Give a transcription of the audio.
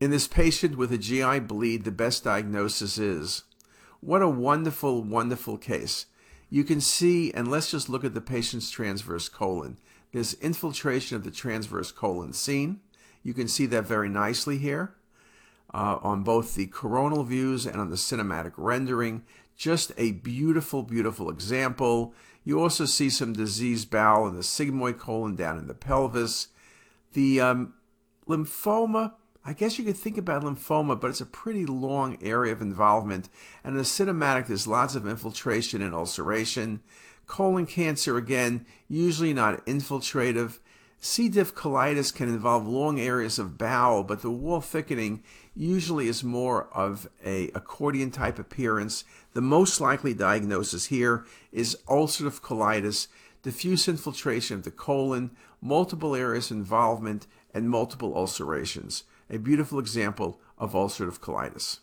In this patient with a GI bleed, the best diagnosis is. What a wonderful, wonderful case. You can see, and let's just look at the patient's transverse colon. There's infiltration of the transverse colon seen. You can see that very nicely here uh, on both the coronal views and on the cinematic rendering. Just a beautiful, beautiful example. You also see some diseased bowel in the sigmoid colon down in the pelvis. The um, lymphoma, I guess you could think about lymphoma, but it's a pretty long area of involvement. And in the cinematic, there's lots of infiltration and ulceration. Colon cancer, again, usually not infiltrative. C. diff colitis can involve long areas of bowel, but the wall thickening usually is more of a accordion type appearance. The most likely diagnosis here is ulcerative colitis, diffuse infiltration of the colon, multiple areas involvement, and multiple ulcerations. A beautiful example of ulcerative colitis.